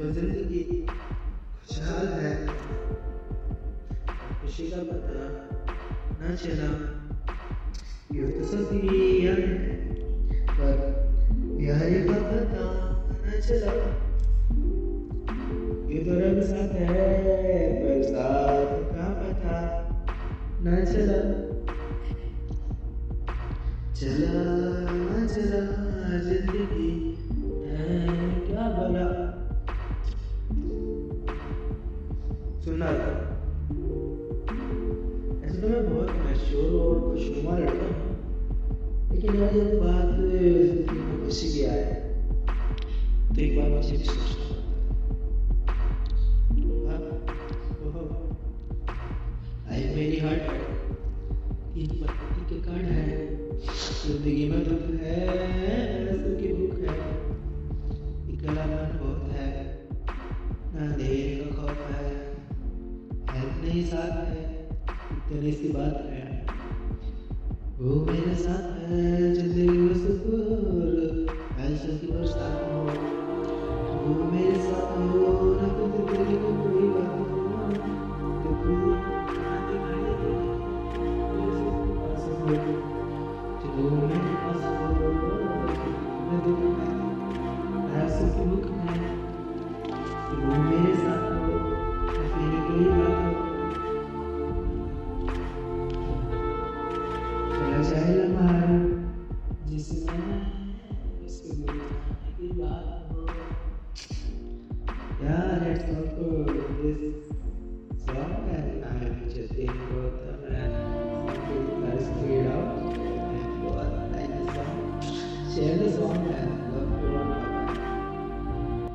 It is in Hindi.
तो ज़िंदगी खुशहाल है। खुशी का पता न चला यूँ तो सभी है पर प्यारे का पता न चला, ये तो रब साथ है पर साथ का पता। न चला चला। सुनना था ऐसे तो मैं बहुत मशहूर और खुशनुमा लड़का हूँ। लेकिन यार जब बात ज़िंदगी में खुशी की आए तो एक बार मुझे भी सोचना है। मेरी हार्ट तीन पत्ती के कार्ड है। ज़िंदगी में दुख है। नहीं साथ है, तेरे सी बात है। वो मेरे साथ है ज़िंदगी में सुकून, ऐसे की बरसात हो। वो मेरे साथ हो ना तो ज़िंदगी में कोई बात हो। तो चला चाहे लम्हा जिसमें उसके बुझाने की बात हो यार so cool this song and I just enjoyed them and I just figured out and what I just song share the song